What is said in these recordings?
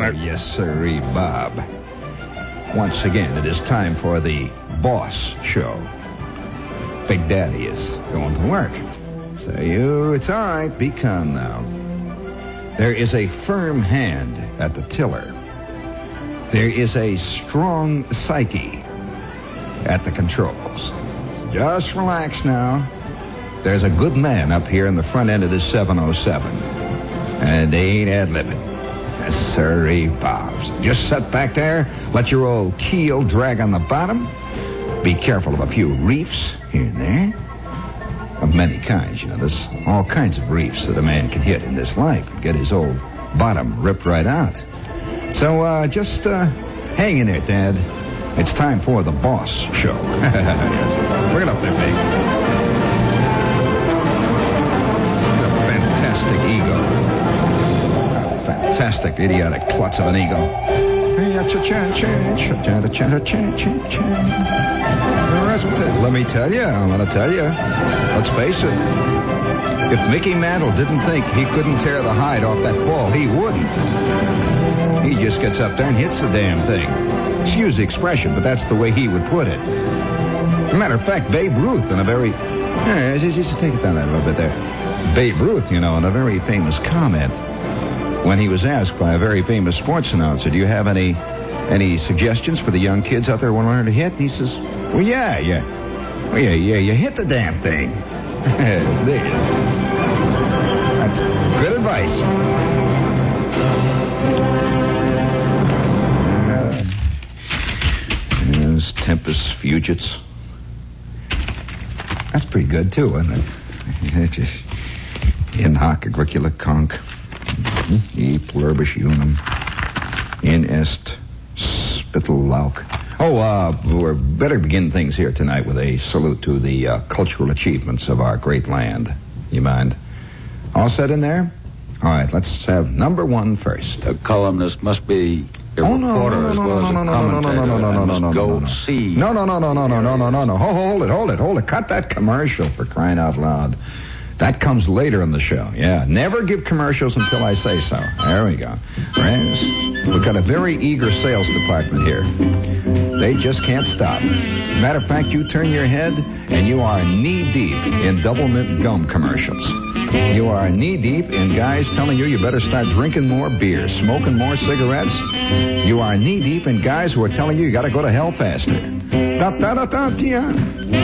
Yes, sirree, Bob. Once again, it is time for the Boss Show. Big Daddy is going to work. So you, it's all right. Be calm now. There is a firm hand at the tiller. There is a strong psyche at the controls. Just relax now. There's a good man up here in the front end of this 707. And they ain't ad-libbing. Sirree, Bobs. Just sit back there, let your old keel drag on the bottom. Be careful of a few reefs here and there. Of many kinds, you know. There's all kinds of reefs that a man can hit in this life and get his old bottom ripped right out. So, uh, just, uh, hang in there, Dad. It's time for the boss show. yes. Bring it up there, big. The fantastic ego. Fantastic, idiotic klutz of an ego. Let me tell you, I'm going to tell you. Let's face it. If Mickey Mantle didn't think he couldn't tear the hide off that ball, he wouldn't. He just gets up there and hits the damn thing. Excuse the expression, but that's the way he would put it. Matter of fact, Babe Ruth, in a very. Yeah, just, just take it down that a little bit there. Babe Ruth, you know, in a very famous comment, when he was asked by a very famous sports announcer, "Do you have any any suggestions for the young kids out there who want to learn to hit?" And he says, "Well, yeah, yeah, well, yeah, yeah, you hit the damn thing." That's good advice. Uh, yes, Tempest Fugits. That's pretty good too, isn't it? Just in hoc agricula conc. E pluribus unum. In est spittle lauc. Oh, uh, we better begin things here tonight with a salute to the uh, cultural achievements of our great land. You mind? All set in there? All right, let's have number one first. A columnist must be a Oh no reporter no no, as no well no as no a no no no no commentator. no no no no no must no go no see. no no no no no no no no no no Ho- hold it hold it hold it cut that commercial for crying out loud. That comes later in the show. Yeah, never give commercials until I say so. There we go. Friends, we've got a very eager sales department here. They just can't stop. Matter of fact, you turn your head and you are knee deep in Doublemint gum commercials. You are knee deep in guys telling you you better start drinking more beer, smoking more cigarettes. You are knee deep in guys who are telling you you got to go to hell faster. Da da da da.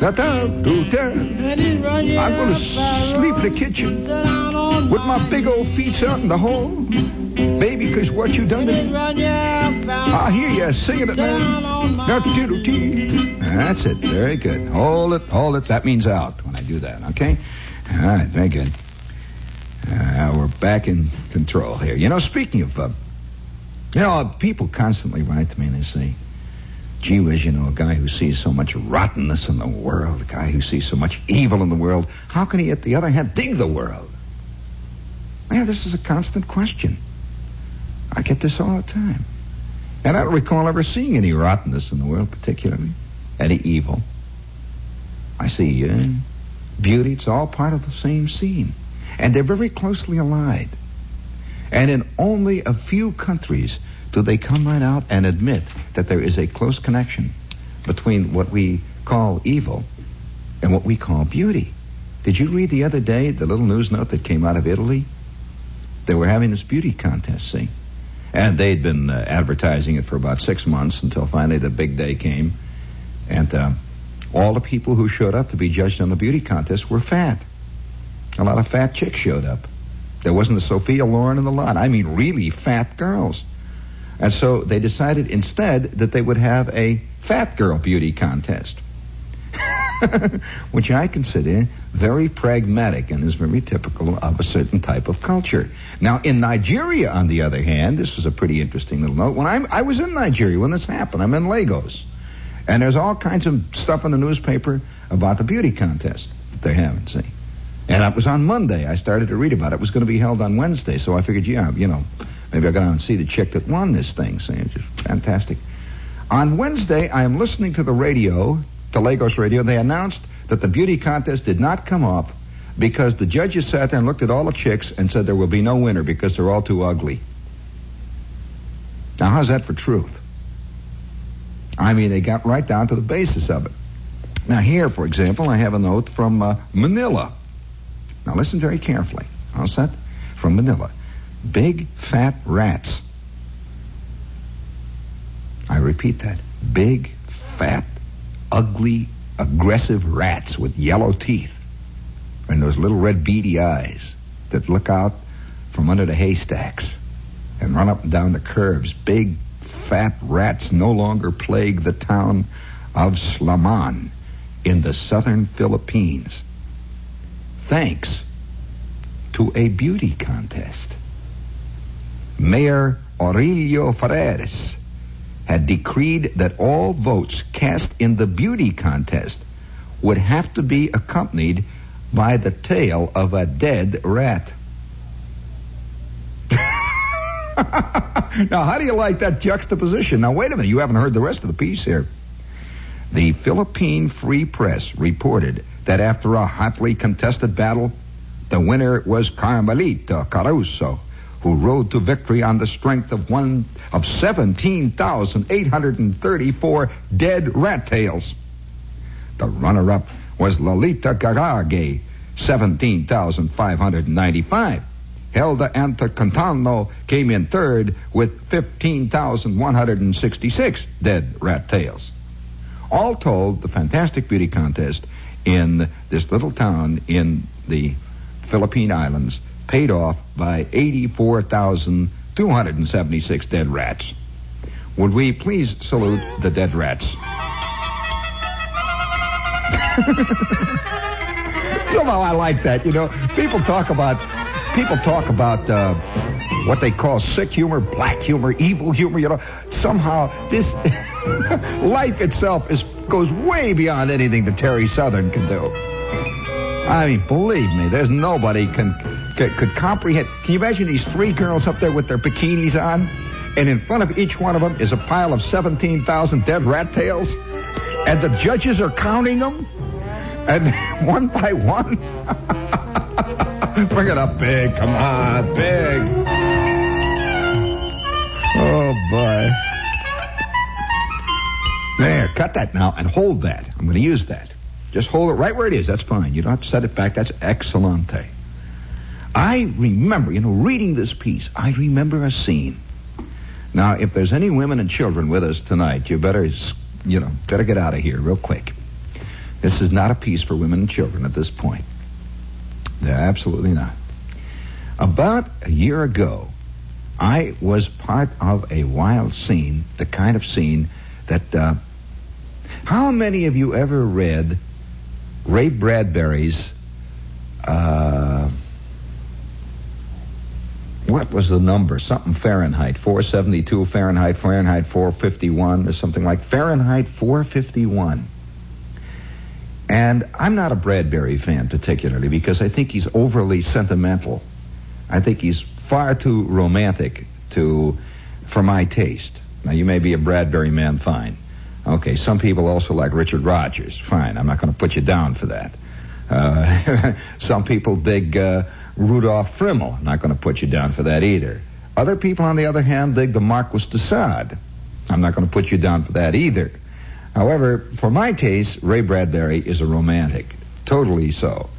Da da doo da. I'm gonna sleep in the kitchen with my big old feet out in the hall. Baby, 'cause what you done to me. I hear you singing it, dee. That's it. Very good. Hold it, hold it. That means out when I do that, okay? All right, very good. Uh, we're back in control here. You know, speaking of, uh, you know, people constantly write to me and they say, gee whiz, you know, a guy who sees so much rottenness in the world, a guy who sees so much evil in the world, how can he, at the other hand, dig the world? Yeah, this is a constant question. I get this all the time. And I don't recall ever seeing any rottenness in the world, particularly. Any evil. I see uh, beauty. It's all part of the same scene. And they're very closely allied. And in only a few countries do they come right out and admit that there is a close connection between what we call evil and what we call beauty. Did you read the other day the little news note that came out of Italy? They were having this beauty contest, see? And they'd been uh, advertising it for about six months until finally the big day came. And uh, all the people who showed up to be judged on the beauty contest were fat. A lot of fat chicks showed up. There wasn't a Sophia Loren in the lot. I mean, really fat girls. And so they decided instead that they would have a fat girl beauty contest. Which I consider very pragmatic and is very typical of a certain type of culture. Now, in Nigeria, on the other hand, this is a pretty interesting little note. When I'm, I was in Nigeria when this happened, I'm in Lagos. And there's all kinds of stuff in the newspaper about the beauty contest that they're having, see. And it was on Monday. I started to read about it. It was going to be held on Wednesday, so I figured, yeah, you know, maybe I'll go down and see the chick that won this thing. Saying just fantastic. On Wednesday, I am listening to the radio, to Lagos radio. They announced that the beauty contest did not come up because the judges sat there and looked at all the chicks and said there will be no winner because they're all too ugly. Now, how's that for truth? I mean, they got right down to the basis of it. Now, here, for example, I have a note from uh, Manila. Now, listen very carefully. How's that? From Manila. Big fat rats. I repeat that. Big, fat, ugly, aggressive rats with yellow teeth and those little red beady eyes that look out from under the haystacks and run up and down the curves. Big, fat rats no longer plague the town of Slaman in the southern Philippines. Thanks to a beauty contest. Mayor Aurelio Ferreres had decreed that all votes cast in the beauty contest would have to be accompanied by the tail of a dead rat. now, how do you like that juxtaposition? Now, wait a minute. You haven't heard the rest of the piece here. The Philippine Free Press reported that after a hotly contested battle, the winner was Carmelita Caruso, who rode to victory on the strength of one of 17,834 dead rat tails. The runner-up was Lolita Garage, 17,595. Hilda Antocantano came in third with 15,166 dead rat tails. All told, the fantastic beauty contest in this little town in the Philippine Islands paid off by 84,276 dead rats. Would we please salute the dead rats? Somehow I like that. You know, people talk about people talk about uh, what they call sick humor, black humor, evil humor. You know, somehow this life itself is goes way beyond anything that Terry Southern can do. I mean, believe me, there's nobody can, can could comprehend. Can you imagine these three girls up there with their bikinis on, and in front of each one of them is a pile of 17,000 dead rat tails, and the judges are counting them, and one by one. Bring it up big, come on, big. Oh boy. There, cut that now and hold that. I'm going to use that. Just hold it right where it is. That's fine. You don't have to set it back. That's excellente. I remember, you know, reading this piece, I remember a scene. Now, if there's any women and children with us tonight, you better, you know, better get out of here real quick. This is not a piece for women and children at this point. No, absolutely not. About a year ago, I was part of a wild scene, the kind of scene that. Uh, how many of you ever read Ray Bradbury's? Uh, what was the number? Something Fahrenheit, 472 Fahrenheit, Fahrenheit 451, or something like Fahrenheit 451. And I'm not a Bradbury fan particularly because I think he's overly sentimental. I think he's far too romantic to, for my taste. Now you may be a Bradbury man, fine. Okay, some people also like Richard Rodgers, fine. I'm not going to put you down for that. Uh, some people dig uh, Rudolf Friml. I'm not going to put you down for that either. Other people, on the other hand, dig the Marquis de Sade. I'm not going to put you down for that either. However, for my taste, Ray Bradbury is a romantic. Totally so.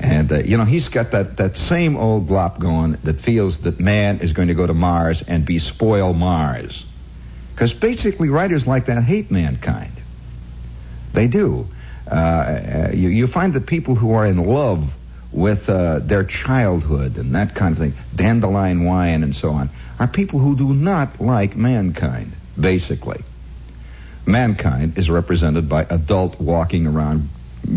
And, uh, you know, he's got that, that same old glop going that feels that man is going to go to Mars and be spoil Mars. Because basically, writers like that hate mankind. They do. Uh, uh, you, you find that people who are in love with uh, their childhood and that kind of thing, dandelion wine and so on, are people who do not like mankind, basically. Mankind is represented by adult walking around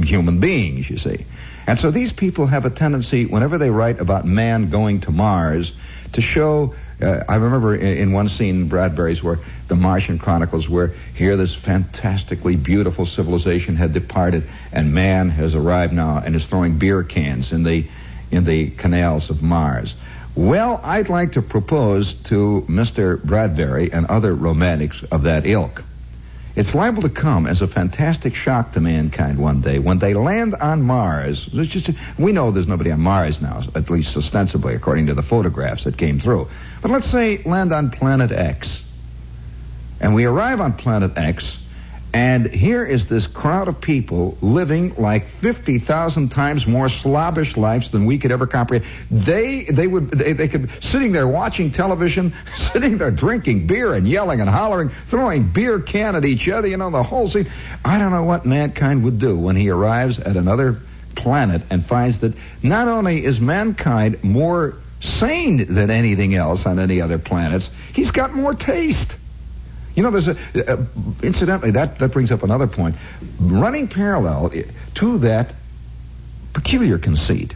human beings, you see. And so these people have a tendency, whenever they write about man going to Mars, to show Uh, I remember in, in one scene Bradbury's where the Martian Chronicles, where here this fantastically beautiful civilization had departed, and man has arrived now and is throwing beer cans in the in the canals of Mars. Well, I'd like to propose to Mr. Bradbury and other romantics of that ilk. It's liable to come as a fantastic shock to mankind one day when they land on Mars. Just, we know there's nobody on Mars now, at least ostensibly, according to the photographs that came through. But let's say land on planet X. And we arrive on planet X, and here is this crowd of people living like 50,000 times more slobbish lives than we could ever comprehend. They, they would, they, they could, sitting there watching television, sitting there drinking beer and yelling and hollering, throwing beer can at each other, you know, the whole scene. I don't know what mankind would do when he arrives at another planet and finds that not only is mankind more sane than anything else on any other planets, he's got more taste. You know, there's a, uh, incidentally, that, that brings up another point. Running parallel to that peculiar conceit,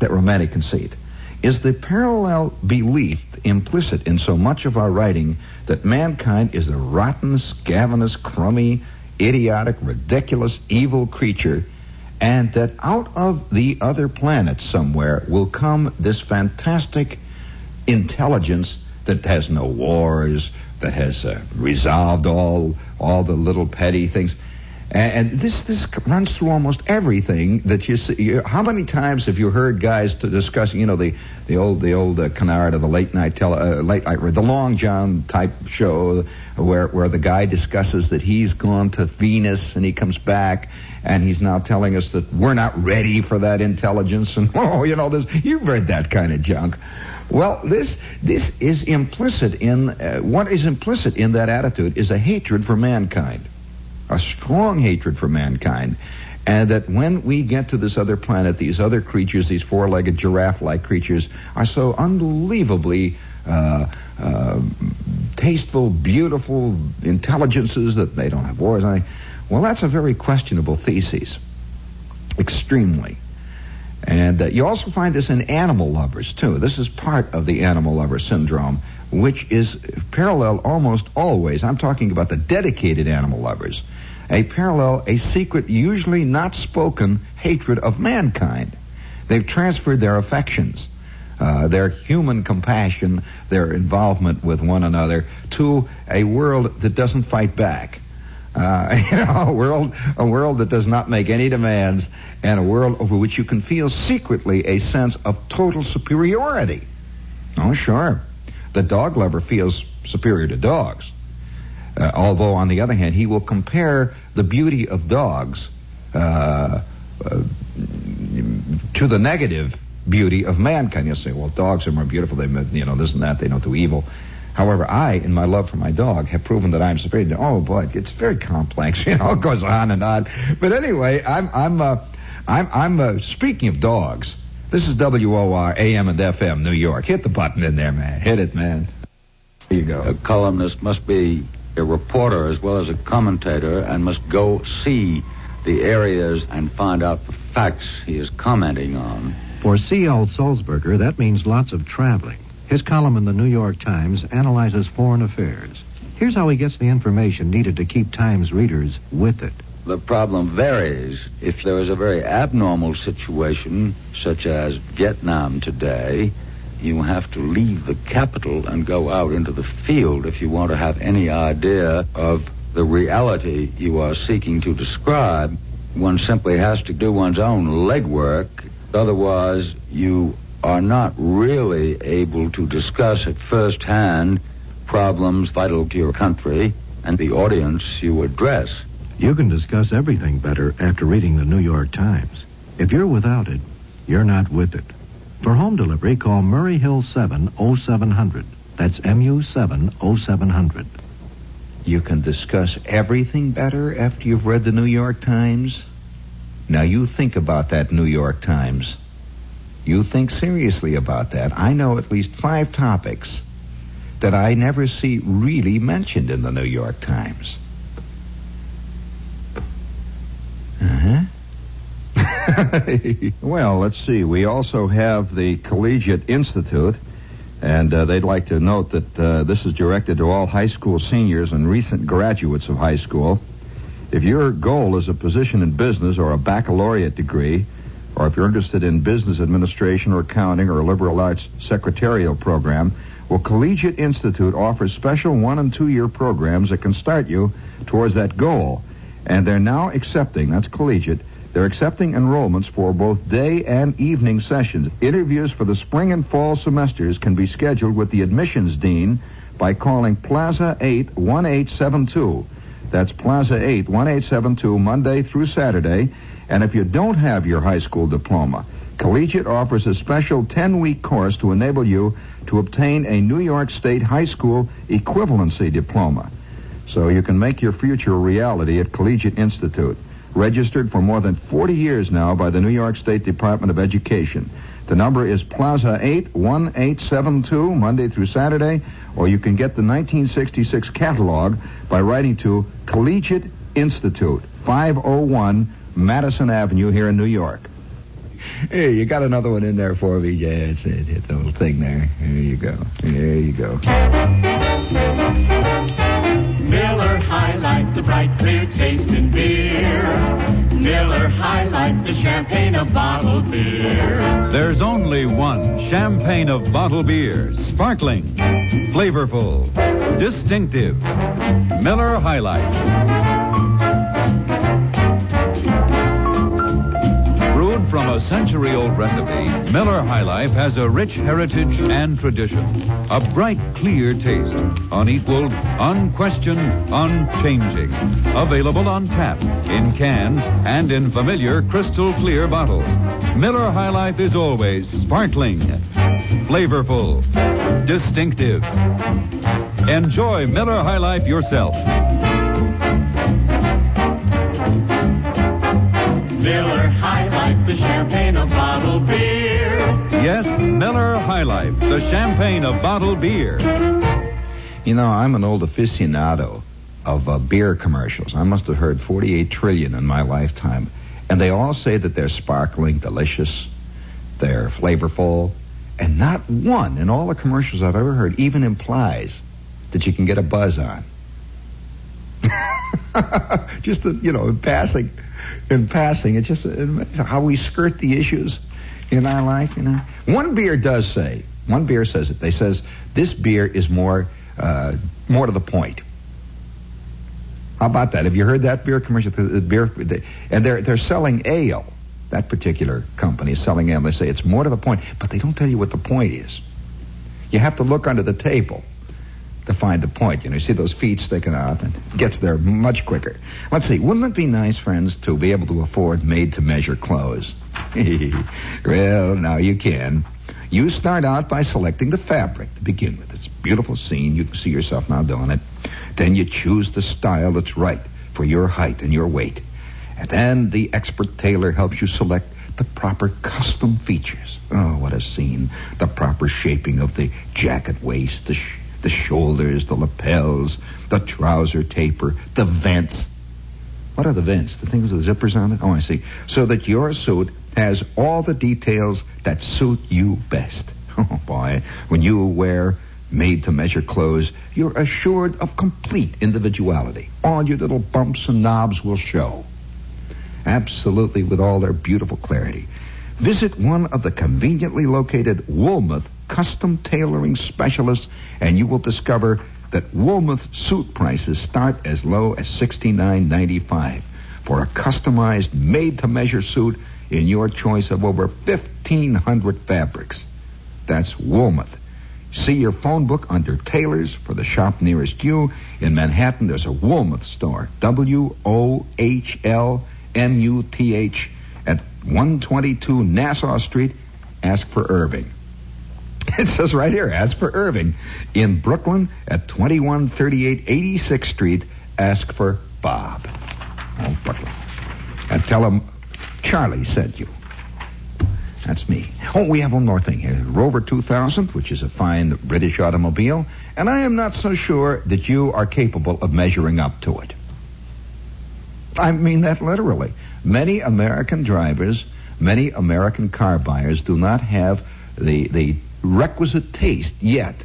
that romantic conceit, is the parallel belief implicit in so much of our writing that mankind is a rotten, scavengous, crummy, idiotic, ridiculous, evil creature, and that out of the other planets somewhere will come this fantastic intelligence that has no wars, that has uh, resolved all all the little petty things. And, and this this runs through almost everything that you see. You, how many times have you heard guys to discuss, you know, the the old the old uh, canard of the late night tele, uh, late night the Long John type show where where the guy discusses that he's gone to Venus and he comes back and he's now telling us that we're not ready for that intelligence and oh, you know, this you've read that kind of junk. Well, this this is implicit in uh, what is implicit in that attitude is a hatred for mankind, a strong hatred for mankind, and that when we get to this other planet, these other creatures, these four-legged giraffe-like creatures, are so unbelievably uh, uh, tasteful, beautiful intelligences that they don't have wars. I, well, that's a very questionable thesis, extremely. And uh, you also find this in animal lovers, too. This is part of the animal lover syndrome, which is parallel almost always. I'm talking about the dedicated animal lovers. A parallel, a secret, usually not spoken hatred of mankind. They've transferred their affections, uh, their human compassion, their involvement with one another to a world that doesn't fight back. Uh, you know, a world, a world that does not make any demands, and a world over which you can feel secretly a sense of total superiority. Oh, sure. The dog lover feels superior to dogs. Uh, although, on the other hand, he will compare the beauty of dogs uh, uh, to the negative beauty of mankind. You'll say, well, dogs are more beautiful. They, you know, this and that. They don't do evil. However, I, in my love for my dog, have proven that I'm superior. Oh boy, it's very complex. You know, it goes on and on. But anyway, I'm I'm uh, I'm I'm uh, speaking of dogs. This is WOR AM and FM New York. Hit the button in there, man. Hit it, man. There you go. A columnist must be a reporter as well as a commentator and must go see the areas and find out the facts he is commenting on. For C.L. Sulzberger, that means lots of traveling. His column in the New York Times analyzes foreign affairs. Here's how he gets the information needed to keep Times readers with it. The problem varies. If there is a very abnormal situation, such as Vietnam today, you have to leave the capital and go out into the field if you want to have any idea of the reality you are seeking to describe. One simply has to do one's own legwork. Otherwise, you are not really able to discuss at first hand problems vital to your country and the audience you address. You can discuss everything better after reading the New York Times. If you're without it, you're not with it. For home delivery, call Murray Hill 7 0700. That's MU 7 0700. You can discuss everything better after you've read the New York Times? Now you think about that New York Times. You think seriously about that. I know at least five topics that I never see really mentioned in the New York Times. Uh huh. well, let's see. We also have the Collegiate Institute. And uh, they'd like to note that uh, this is directed to all high school seniors and recent graduates of high school. If your goal is a position in business or a baccalaureate degree, or if you're interested in business administration or accounting or a liberal arts secretarial program, well, Collegiate Institute offers special one and two year programs that can start you towards that goal. And they're now accepting, that's collegiate, they're accepting enrollments for both day and evening sessions. Interviews for the spring and fall semesters can be scheduled with the admissions dean by calling Plaza 8 1872. That's Plaza 8 1872 Monday through Saturday. And if you don't have your high school diploma, Collegiate offers a special 10 week course to enable you to obtain a New York State high school equivalency diploma. So you can make your future a reality at Collegiate Institute registered for more than 40 years now by the New York State Department of Education. The number is Plaza 8 1872, Monday through Saturday, or you can get the 1966 catalog by writing to Collegiate Institute, 501 Madison Avenue here in New York. Hey, you got another one in there for me? Yeah, it's it. Hit the little thing there. There you go. There you go. Miller High Life, the bright, clear taste in beer. Miller High Life, the champagne of bottled beer. There's only one champagne of bottled beer. Sparkling, flavorful, distinctive. Miller High Life. A century old recipe, Miller High Life has a rich heritage and tradition. A bright, clear taste. Unequaled, unquestioned, unchanging. Available on tap, in cans, and in familiar crystal clear bottles. Miller High Life is always sparkling, flavorful, distinctive. Enjoy Miller High Life yourself. Miller High Life, the champagne of bottled beer. Yes, Miller High Life, the champagne of bottled beer. You know, I'm an old aficionado of uh, beer commercials. I must have heard 48 trillion in my lifetime. And they all say that they're sparkling, delicious, they're flavorful, and not one in all the commercials I've ever heard even implies that you can get a buzz on. just, uh, you know, in passing, in passing, it's just uh, how we skirt the issues in our life, you know. One beer does say, one beer says it. They says this beer is more, uh, more to the point. How about that? Have you heard that beer commercial? The beer, they, and they're they're selling ale. That particular company is selling ale. They say it's more to the point, but they don't tell you what the point is. You have to look under the table to find the point. You know, you see those feet sticking out, and it gets there much quicker. Let's see. Wouldn't it be nice, friends, to be able to afford made-to-measure clothes? well, now you can. You start out by selecting the fabric to begin with. It's a beautiful scene. You can see yourself now doing it. Then you choose the style that's right for your height and your weight. And then the expert tailor helps you select the proper custom features. Oh, what a scene. The proper shaping of the jacket waist, the, the shoulders, the lapels, the trouser taper, the vents. What are the vents? The things with the zippers on it? Oh, I see. So that your suit has all the details that suit you best. Oh, boy. When you wear made to measure clothes, you're assured of complete individuality. All your little bumps and knobs will show. Absolutely with all their beautiful clarity. Visit one of the conveniently located Wohlmuth custom tailoring specialists and you will discover that Wohlmuth suit prices start as low as $69.95 for a customized made to measure suit in your choice of over 1,500 fabrics. That's Wohlmuth. See your phone book under Tailors for the shop nearest you. In Manhattan, there's a Wohlmuth store. W O H L M U T H at 122 Nassau Street. Ask for Irving. It says right here, ask for Irving. In Brooklyn at 2138 86th Street, ask for Bob. Oh, Brooklyn. And tell him Charlie sent you. That's me. Oh, we have one more thing here. Rover 2000, which is a fine British automobile, and I am not so sure that you are capable of measuring up to it. I mean that literally. Many American drivers, many American car buyers do not have the, the requisite taste yet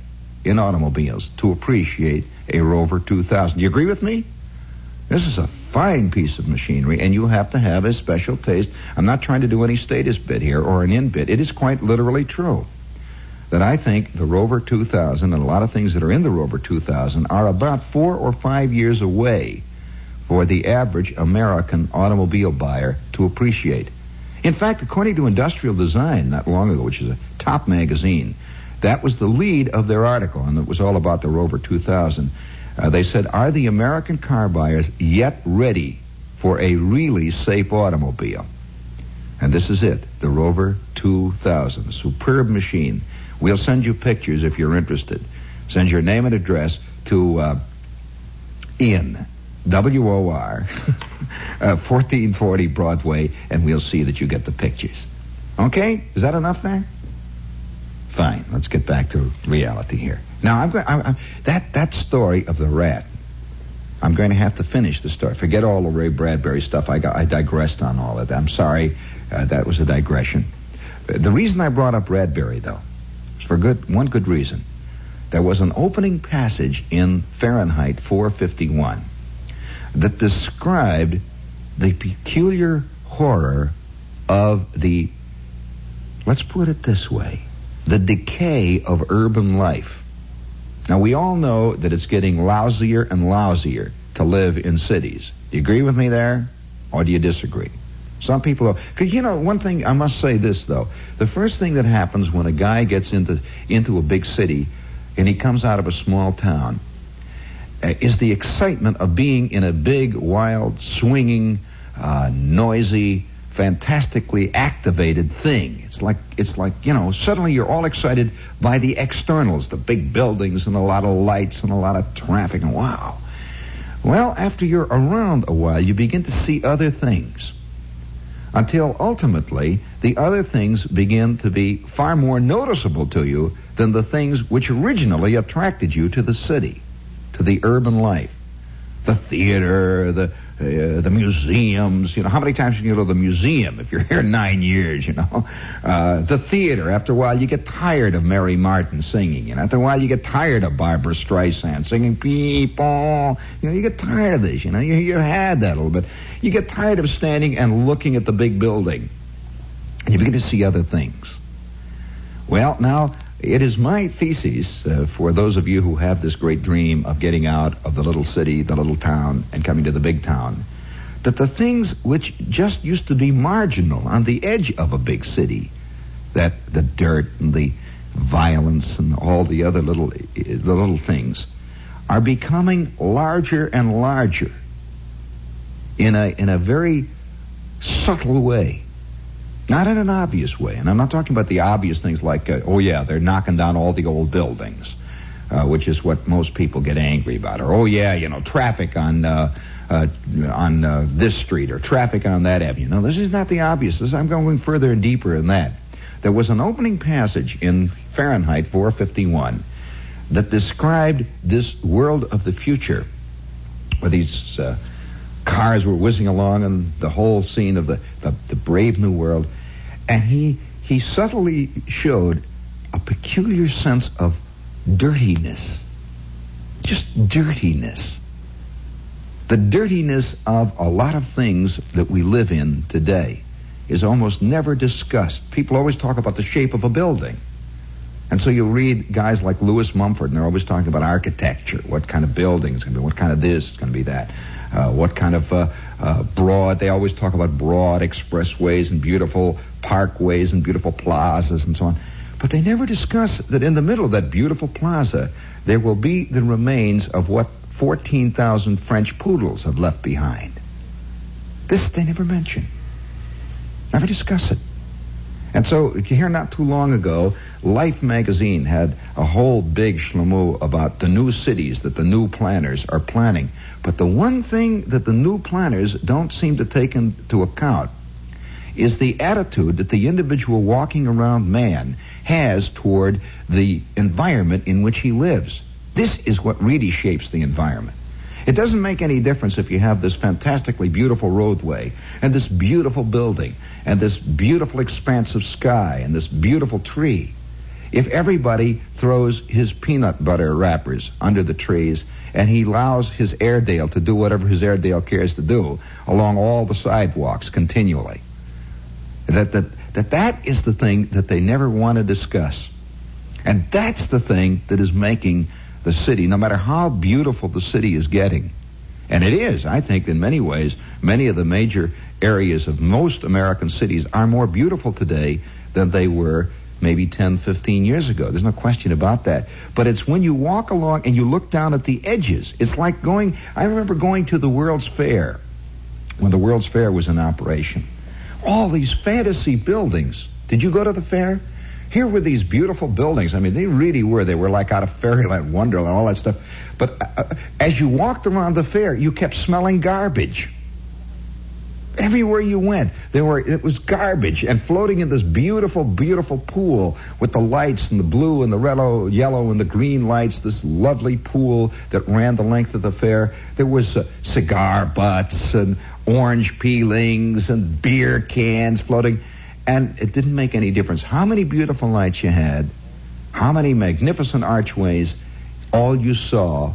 in automobiles to appreciate a Rover 2000. Do you agree with me? This is a fine piece of machinery, and you have to have a special taste. I'm not trying to do any status bit here or an in bit. It is quite literally true that I think the Rover 2000 and a lot of things that are in the Rover 2000 are about four or five years away for the average American automobile buyer to appreciate. In fact, according to Industrial Design, not long ago, which is a top magazine, that was the lead of their article, and it was all about the Rover 2000. Uh, they said, Are the American car buyers yet ready for a really safe automobile? And this is it the Rover 2000. Superb machine. We'll send you pictures if you're interested. Send your name and address to uh, Ian, W O R, uh, 1440 Broadway, and we'll see that you get the pictures. Okay? Is that enough there? Fine. Let's get back to reality here. Now, I'm going. That that story of the rat. I'm going to have to finish the story. Forget all the Ray Bradbury stuff. I got. I digressed on all of that. I'm sorry. Uh, that was a digression. The reason I brought up Bradbury, though, is for good one good reason. There was an opening passage in Fahrenheit 451 that described the peculiar horror of the. Let's put it this way the decay of urban life. Now, we all know that it's getting lousier and lousier to live in cities. Do you agree with me there? Or do you disagree? Some people are, cause you know, one thing, I must say this though. The first thing that happens when a guy gets into, into a big city and he comes out of a small town uh, is the excitement of being in a big, wild, swinging, uh, noisy, fantastically activated thing. It's like it's like you know suddenly you're all excited by the externals, the big buildings and a lot of lights and a lot of traffic and wow. Well, after you're around a while, you begin to see other things. Until ultimately, the other things begin to be far more noticeable to you than the things which originally attracted you to the city, to the urban life. The theater, the uh, the museums. You know, how many times can you go to the museum if you're here nine years? You know, uh, the theater. After a while, you get tired of Mary Martin singing, and after a while, you get tired of Barbra Streisand singing "People." You know, you get tired of this. You know, you you had that a little bit. You get tired of standing and looking at the big building, and you begin to see other things. Well, now it is my thesis uh, for those of you who have this great dream of getting out of the little city, the little town, and coming to the big town, that the things which just used to be marginal on the edge of a big city, that the dirt and the violence and all the other little the little things, are becoming larger and larger in a in a very subtle way. Not in an obvious way. And I'm not talking about the obvious things like, uh, oh, yeah, they're knocking down all the old buildings, uh, which is what most people get angry about. Or, oh, yeah, you know, traffic on. Uh, uh, on uh, this street or traffic on that avenue. No, this is not the obvious. This, I'm going further and deeper than that. There was an opening passage in Fahrenheit 451 that described this world of the future, where these uh, cars were whizzing along and the whole scene of the, the, the brave new world. And he, he subtly showed a peculiar sense of dirtiness. Just dirtiness. The dirtiness of a lot of things that we live in today is almost never discussed. People always talk about the shape of a building. And so you read guys like Lewis Mumford, and they're always talking about architecture, what kind of building is going to be, what kind of this is going to be that, uh, what kind of uh, uh, broad. They always talk about broad expressways and beautiful parkways and beautiful plazas and so on. But they never discuss that in the middle of that beautiful plaza, there will be the remains of what 14,000 French poodles have left behind. This they never mention. Never discuss it. And so, here not too long ago, Life magazine had a whole big schlemoo about the new cities that the new planners are planning. But the one thing that the new planners don't seem to take into account is the attitude that the individual walking around man has toward the environment in which he lives. This is what really shapes the environment. It doesn't make any difference if you have this fantastically beautiful roadway and this beautiful building and this beautiful expanse of sky and this beautiful tree. if everybody throws his peanut butter wrappers under the trees and he allows his Airedale to do whatever his Airedale cares to do along all the sidewalks continually. That, that, that that is the thing that they never want to discuss. And that's the thing that is making the city, no matter how beautiful the city is getting, and it is, I think, in many ways, many of the major areas of most American cities are more beautiful today than they were maybe 10, 15 years ago. There's no question about that. But it's when you walk along and you look down at the edges. It's like going, I remember going to the World's Fair when the World's Fair was in operation. All these fantasy buildings. Did you go to the fair? Here were these beautiful buildings. I mean, they really were. They were like out of fairyland, wonderland, all that stuff. But uh, uh, as you walked around the fair, you kept smelling garbage. Everywhere you went, there were it was garbage and floating in this beautiful, beautiful pool with the lights and the blue and the red, yellow and the green lights. This lovely pool that ran the length of the fair. There was uh, cigar butts and orange peelings and beer cans floating, and it didn't make any difference how many beautiful lights you had, how many magnificent archways. All you saw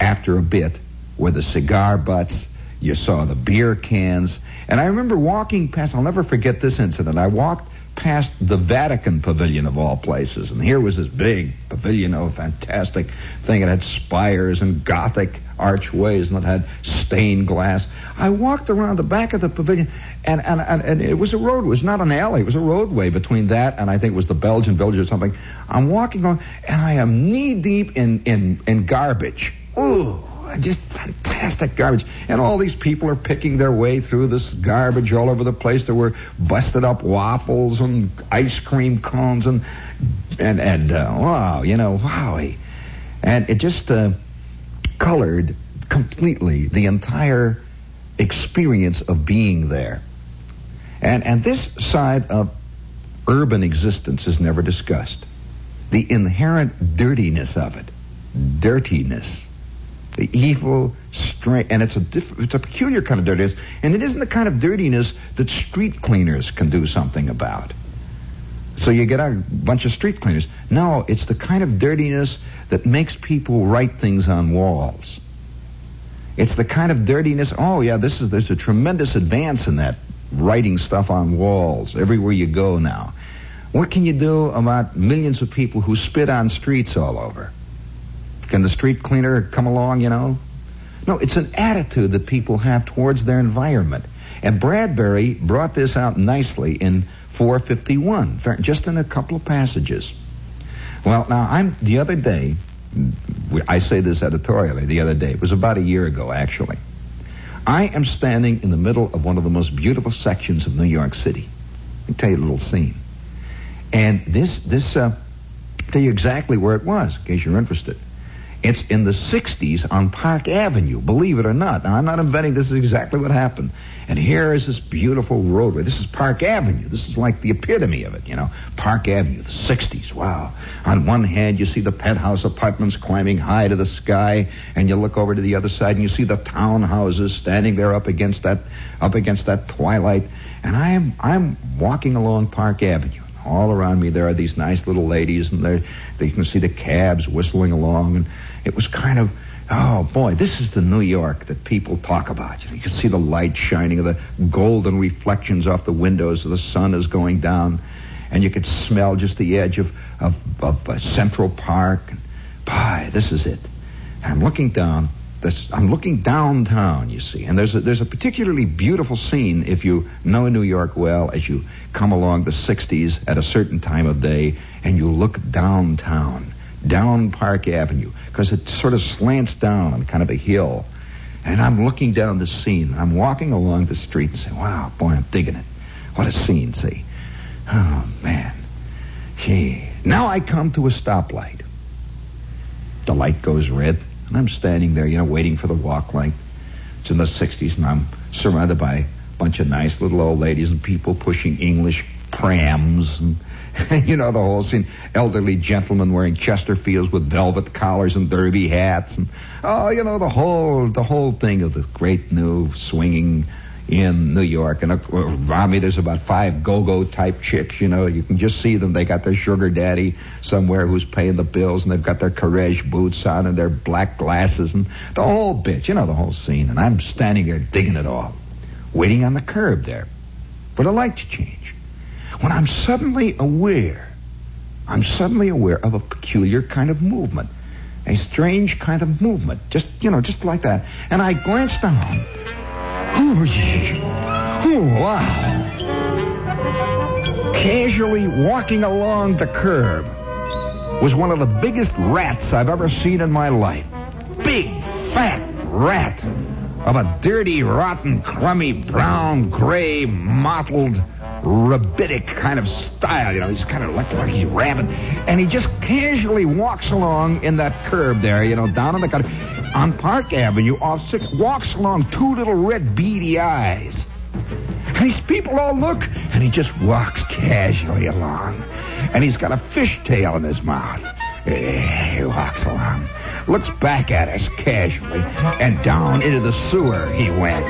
after a bit were the cigar butts you saw the beer cans. And I remember walking past, I'll never forget this incident. I walked past the Vatican Pavilion of all places, and here was this big pavilion, oh, fantastic thing. It had spires and Gothic archways, and it had stained glass. I walked around the back of the pavilion, and, and, and, and it was a road. It was not an alley. It was a roadway between that and I think it was the Belgian village or something. I'm walking on, and I am knee deep in, in, in garbage. Ooh just fantastic garbage. And all these people are picking their way through this garbage all over the place. There were busted up waffles and ice cream cones and and and uh, wow, you know, wowie. And it just uh, colored completely the entire experience of being there. And and this side of urban existence is never discussed. The inherent dirtiness of it. Dirtiness the evil strength, and it's a diff- it's a peculiar kind of dirtiness, and it isn't the kind of dirtiness that street cleaners can do something about. So you get a bunch of street cleaners. No, it's the kind of dirtiness that makes people write things on walls. It's the kind of dirtiness. Oh yeah, this is there's a tremendous advance in that writing stuff on walls everywhere you go now. What can you do about millions of people who spit on streets all over? Can the street cleaner come along, you know? No, it's an attitude that people have towards their environment. And Bradbury brought this out nicely in 451, just in a couple of passages. Well, now I'm the other day. I say this editorially. The other day, it was about a year ago, actually. I am standing in the middle of one of the most beautiful sections of New York City. Let me tell you a little scene. And this, this, uh, tell you exactly where it was, in case you're interested. It's in the 60s on Park Avenue, believe it or not. Now, I'm not inventing this is exactly what happened. And here is this beautiful roadway. This is Park Avenue. This is like the epitome of it, you know. Park Avenue, the 60s. Wow. On one hand, you see the penthouse apartments climbing high to the sky, and you look over to the other side and you see the townhouses standing there up against that up against that twilight. And I'm I'm walking along Park Avenue. All around me there are these nice little ladies and they can see the cabs whistling along and it was kind of, oh boy, this is the New York that people talk about. You, can see the light shining, the golden reflections off the windows the sun is going down, and you could smell just the edge of, of, of uh, Central Park. And, boy, this is it. And I'm looking down. This, I'm looking downtown, you see, and there's a, there's a particularly beautiful scene if you know New York well as you come along the 60s at a certain time of day and you look downtown down Park Avenue because it sort of slants down on kind of a hill. And I'm looking down the scene. I'm walking along the street and say, wow, boy, I'm digging it. What a scene, see. Oh, man. Gee. Now I come to a stoplight. The light goes red, and I'm standing there, you know, waiting for the walk light. It's in the 60s, and I'm surrounded by a bunch of nice little old ladies and people pushing English prams and you know the whole scene. Elderly gentlemen wearing Chesterfields with velvet collars and derby hats, and oh, you know the whole the whole thing of the great new swinging, in New York. And uh, around me, there's about five go-go type chicks. You know, you can just see them. They got their sugar daddy somewhere who's paying the bills, and they've got their Courrèges boots on and their black glasses and the whole bit. You know, the whole scene. And I'm standing there digging it all, waiting on the curb there for the light to change. When I'm suddenly aware, I'm suddenly aware of a peculiar kind of movement. A strange kind of movement. Just, you know, just like that. And I glance down. Oh, yeah. oh wow. Casually walking along the curb was one of the biggest rats I've ever seen in my life. Big, fat rat of a dirty, rotten, crummy, brown, gray, mottled, rabbinic kind of style. You know, he's kind of like, like he's rabid. And he just casually walks along in that curb there, you know, down in the gutter, on Park Avenue, off six, walks along two little red beady eyes. And these people all look, and he just walks casually along. And he's got a fishtail in his mouth. He walks along, looks back at us casually, and down into the sewer he went.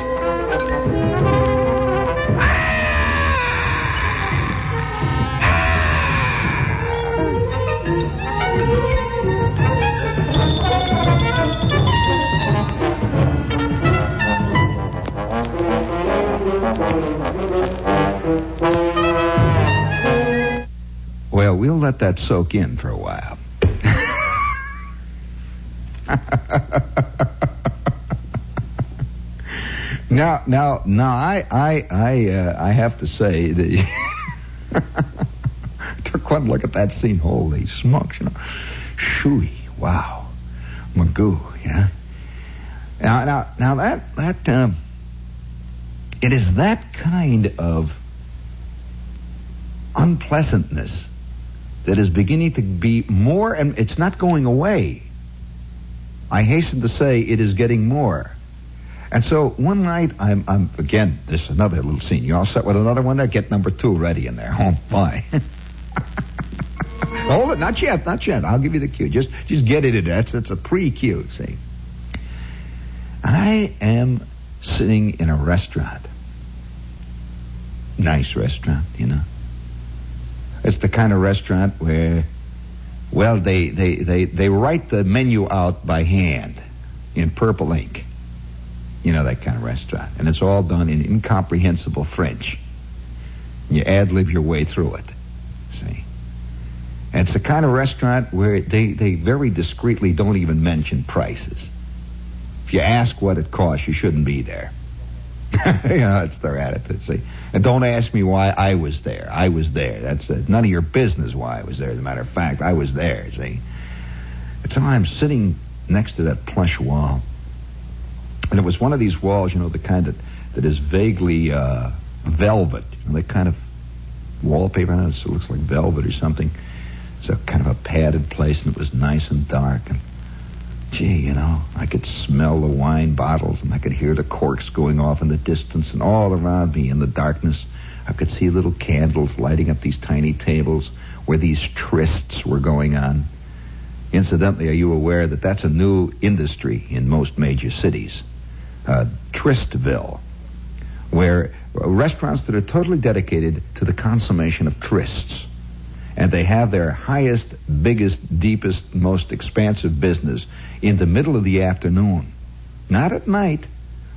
Let that soak in for a while. now, now, now, I, I, I, uh, I have to say that took one look at that scene. Holy smokes, you know, shooey, wow, Magoo, yeah. Now, now, now that that um, it is that kind of unpleasantness that is beginning to be more, and it's not going away. I hasten to say it is getting more. And so one night, I'm, I'm again, this is another little scene. You all set with another one there? Get number two ready in there. Oh, boy. Hold it, not yet, not yet. I'll give you the cue. Just, just get it in. That's, that's a pre-cue, see. I am sitting in a restaurant. Nice restaurant, you know. It's the kind of restaurant where, well, they, they, they, they write the menu out by hand in purple ink. You know, that kind of restaurant. And it's all done in incomprehensible French. You ad lib your way through it. See? And it's the kind of restaurant where they, they very discreetly don't even mention prices. If you ask what it costs, you shouldn't be there. You know, that's their attitude. See, and don't ask me why I was there. I was there. That's uh, none of your business why I was there. As a matter of fact, I was there. See, and so I'm sitting next to that plush wall, and it was one of these walls, you know, the kind that that is vaguely uh, velvet. You know, that kind of wallpaper. I don't know, it looks like velvet or something. It's a kind of a padded place, and it was nice and dark and gee, you know, I could smell the wine bottles and I could hear the corks going off in the distance and all around me in the darkness. I could see little candles lighting up these tiny tables where these trysts were going on. Incidentally, are you aware that that's a new industry in most major cities? Uh, Tristville, where restaurants that are totally dedicated to the consummation of trysts and they have their highest, biggest, deepest, most expansive business in the middle of the afternoon. Not at night,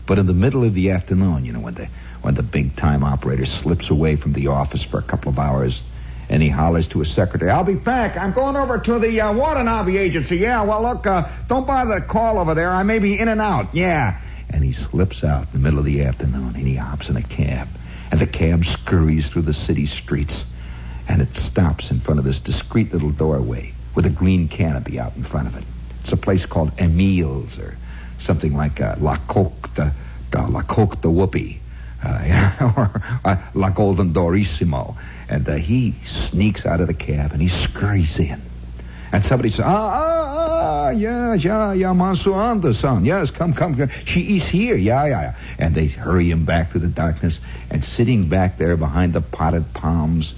but in the middle of the afternoon, you know, when the when the big time operator slips away from the office for a couple of hours and he hollers to his secretary, I'll be back. I'm going over to the uh, Watanabe agency. Yeah, well, look, uh, don't bother to call over there. I may be in and out. Yeah. And he slips out in the middle of the afternoon and he hops in a cab. And the cab scurries through the city streets and it stops in front of this discreet little doorway with a green canopy out in front of it. It's a place called Emile's or something like uh, La Coque de, de La Coque de Whoopee. Uh, or uh, La Golden Dorissimo. And uh, he sneaks out of the cab and he scurries in. And somebody says, ah, ah, ah, yeah, yeah, yeah, Monsieur Anderson. Yes, come, come, come. She is here. Yeah, yeah, yeah. And they hurry him back through the darkness. And sitting back there behind the potted palms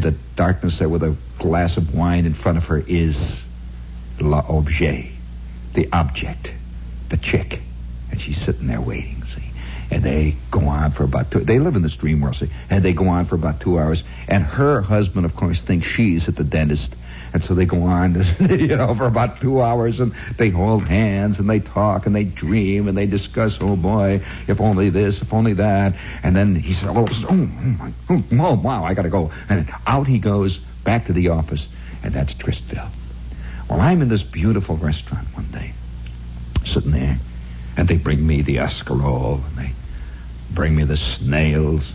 the darkness there with a glass of wine in front of her is l'objet, the object, the chick. And she's sitting there waiting, see. and they go on for about two. They live in this dream world, see, and they go on for about two hours. And her husband, of course, thinks she's at the dentist, and so they go on, you know, for about two hours, and they hold hands, and they talk, and they dream, and they discuss, oh boy, if only this, if only that, and then he said, oh, oh, my, oh, oh wow, I got to go, and out he goes back to the office, and that's Tristville. Well, I'm in this beautiful restaurant one day, sitting there, and they bring me the escarole, and they bring me the snails,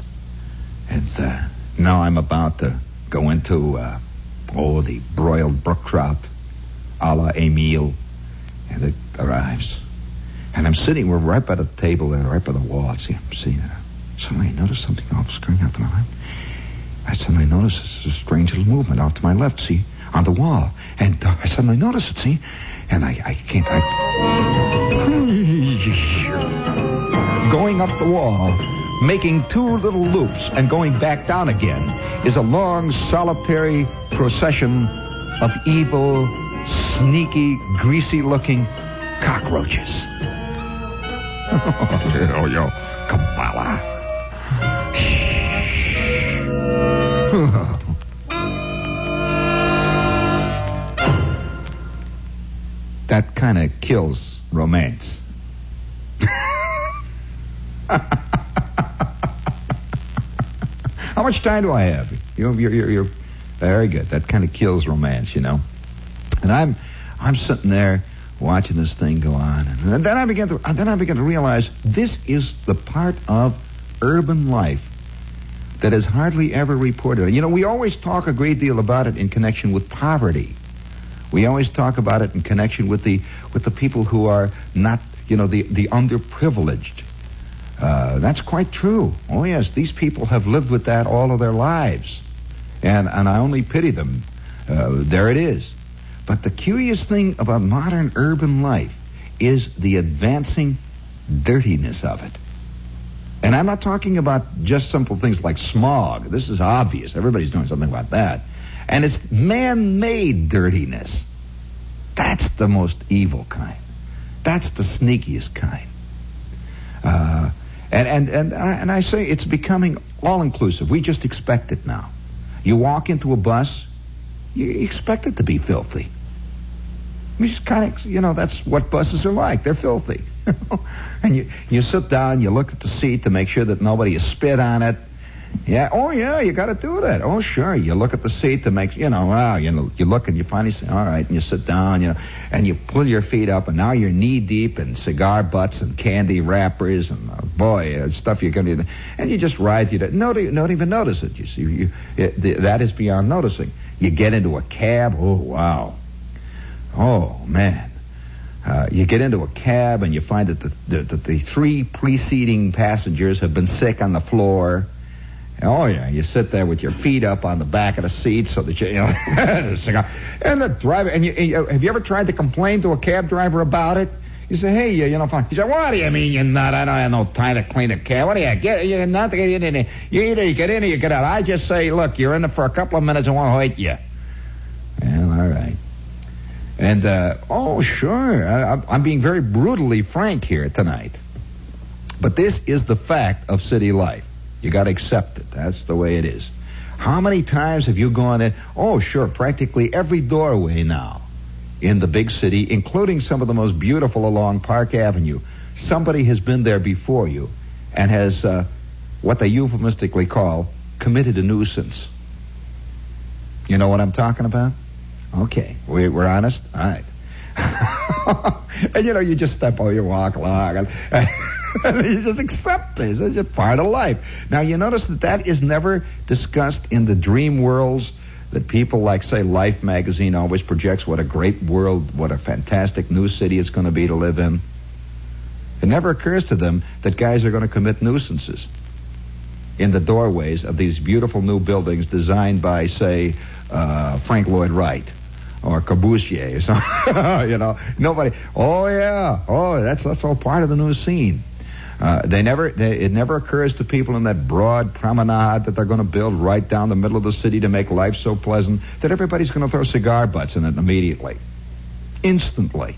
and uh, now I'm about to go into, uh, oh, the broiled brook trout, a la Emile, and it arrives. And I'm sitting, we're right by the table there, right by the wall. See, I'm seeing it. Suddenly I notice something off screen out to my left. I suddenly notice this a strange little movement off to my left, see, on the wall. And uh, I suddenly notice it, see, and I, I can't, I... Going up the wall, making two little loops and going back down again is a long, solitary procession of evil, sneaky, greasy-looking cockroaches. yo, yo, Kabbalah. that kind of kills romance. How much time do I have? You're, you're, you're, you're very good. That kind of kills romance, you know. And I'm, I'm sitting there watching this thing go on, and then I begin to, uh, then I begin to realize this is the part of urban life that is hardly ever reported. You know, we always talk a great deal about it in connection with poverty. We always talk about it in connection with the with the people who are not, you know, the the underprivileged. Uh, that's quite true. Oh yes, these people have lived with that all of their lives, and and I only pity them. Uh, there it is. But the curious thing about modern urban life is the advancing dirtiness of it. And I'm not talking about just simple things like smog. This is obvious. Everybody's doing something about that. And it's man-made dirtiness. That's the most evil kind. That's the sneakiest kind. Uh, and, and, and, and I say it's becoming all-inclusive. We just expect it now. You walk into a bus, you expect it to be filthy. We just kind of, you know, that's what buses are like. They're filthy. and you, you sit down, you look at the seat to make sure that nobody has spit on it. Yeah, oh yeah, you got to do that. Oh sure, you look at the seat to make you know. Wow, you know, you look and you finally say, all right, and you sit down, you know, and you pull your feet up, and now you're knee deep in cigar butts and candy wrappers and uh, boy, uh, stuff you're gonna, and you just ride. You don't, don't even notice it. You see, you, it, the, that is beyond noticing. You get into a cab. Oh wow. Oh man. Uh, you get into a cab and you find that the, the, the, the three preceding passengers have been sick on the floor. Oh yeah, you sit there with your feet up on the back of the seat so that you, you know, cigar. And the driver, and you, you, have you ever tried to complain to a cab driver about it? You say, hey, you, you know, fine. He said, what do you mean you're not? I don't have no time to clean a cab. What do you get? You're not to get in. You either you get in or you get out. I just say, look, you're in there for a couple of minutes. I want to hurt you. Well, all right. And, uh, oh, sure, I, I'm being very brutally frank here tonight. But this is the fact of city life. You got to accept it. That's the way it is. How many times have you gone in? Oh, sure, practically every doorway now in the big city, including some of the most beautiful along Park Avenue. Somebody has been there before you and has uh, what they euphemistically call committed a nuisance. You know what I'm talking about? Okay, we, we're honest? All right. and you know, you just step on, you walk along, and you just accept this. It's just part of life. Now, you notice that that is never discussed in the dream worlds that people like, say, Life magazine always projects what a great world, what a fantastic new city it's going to be to live in. It never occurs to them that guys are going to commit nuisances in the doorways of these beautiful new buildings designed by, say, uh, Frank Lloyd Wright or Corbusier or something. you know, nobody. Oh yeah, oh that's that's all part of the new scene. Uh, they never, they, it never occurs to people in that broad promenade that they're going to build right down the middle of the city to make life so pleasant that everybody's going to throw cigar butts in it immediately, instantly.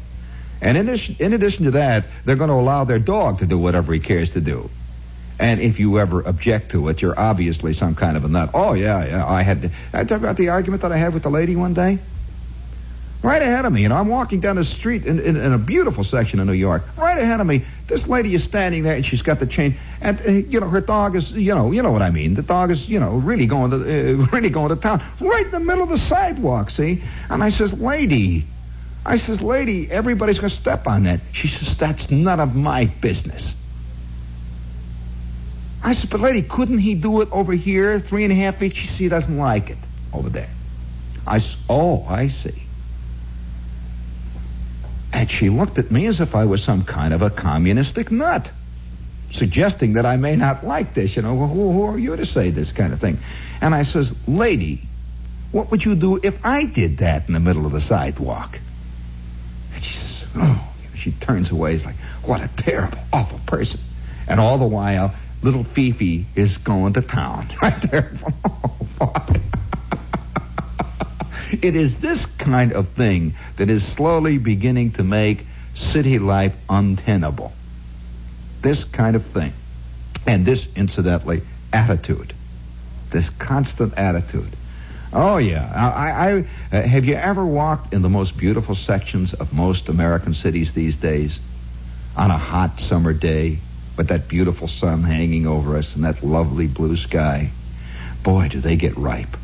And in addition, in addition to that, they're going to allow their dog to do whatever he cares to do. And if you ever object to it, you're obviously some kind of a nut. Oh yeah, yeah. I had. I talk about the argument that I had with the lady one day. Right ahead of me, know, I'm walking down the street in, in, in a beautiful section of New York. Right ahead of me, this lady is standing there, and she's got the chain, and uh, you know, her dog is, you know, you know what I mean. The dog is, you know, really going to, uh, really going to town, right in the middle of the sidewalk. See, and I says, lady, I says, lady, everybody's going to step on that. She says, that's none of my business. I said, but lady, couldn't he do it over here, three and a half feet? She said, he doesn't like it over there. I said, oh, I see. And she looked at me as if I was some kind of a communistic nut, suggesting that I may not like this. You know, well, who, who are you to say this kind of thing? And I says, lady, what would you do if I did that in the middle of the sidewalk? And she says, oh, she turns away. It's like, what a terrible, awful person. And all the while, little Fifi is going to town right there. Oh, it is this kind of thing that is slowly beginning to make city life untenable. This kind of thing. And this, incidentally, attitude. This constant attitude. Oh, yeah. I, I, uh, have you ever walked in the most beautiful sections of most American cities these days on a hot summer day with that beautiful sun hanging over us and that lovely blue sky? Boy, do they get ripe.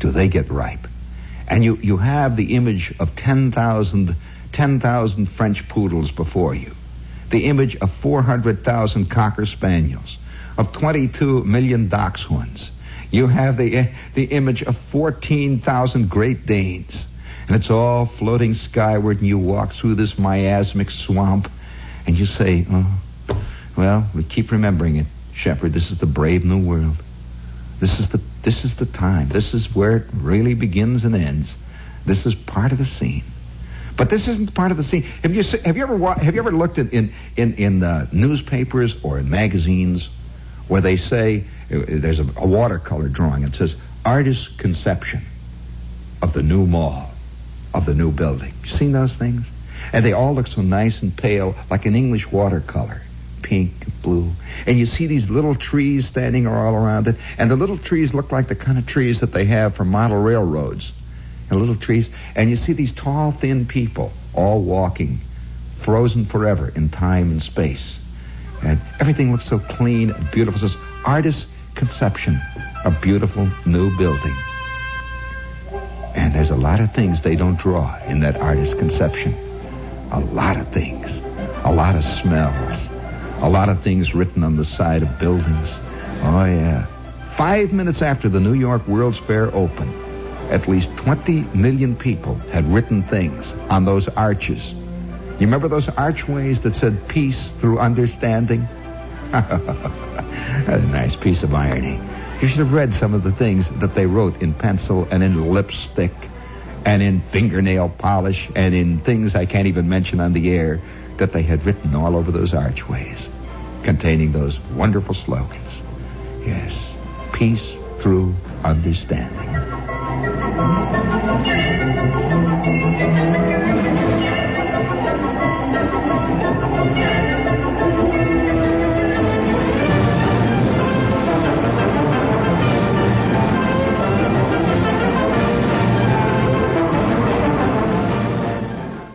Do they get ripe. And you, you have the image of 10,000 10,000 French poodles before you, the image of 400,000 Cocker Spaniels, of 22 million Dachshunds. You have the, eh, the image of 14,000 Great Danes. And it's all floating skyward, and you walk through this miasmic swamp, and you say, oh, well, we keep remembering it. Shepherd, this is the brave new world. This is the this is the time. This is where it really begins and ends. This is part of the scene. But this isn't part of the scene. Have you have you ever have you ever looked in in in uh, newspapers or in magazines where they say uh, there's a, a watercolor drawing. It says artist's conception of the new mall, of the new building. You seen those things? And they all look so nice and pale, like an English watercolor pink, blue. And you see these little trees standing all around it. And the little trees look like the kind of trees that they have for model railroads. And little trees. And you see these tall, thin people all walking, frozen forever in time and space. And everything looks so clean and beautiful. It's this artist's conception of beautiful new building. And there's a lot of things they don't draw in that artist's conception. A lot of things. A lot of smells. A lot of things written on the side of buildings. Oh, yeah. Five minutes after the New York World's Fair opened, at least 20 million people had written things on those arches. You remember those archways that said peace through understanding? a nice piece of irony. You should have read some of the things that they wrote in pencil and in lipstick and in fingernail polish and in things I can't even mention on the air that they had written all over those archways containing those wonderful slogans. Yes, peace through understanding.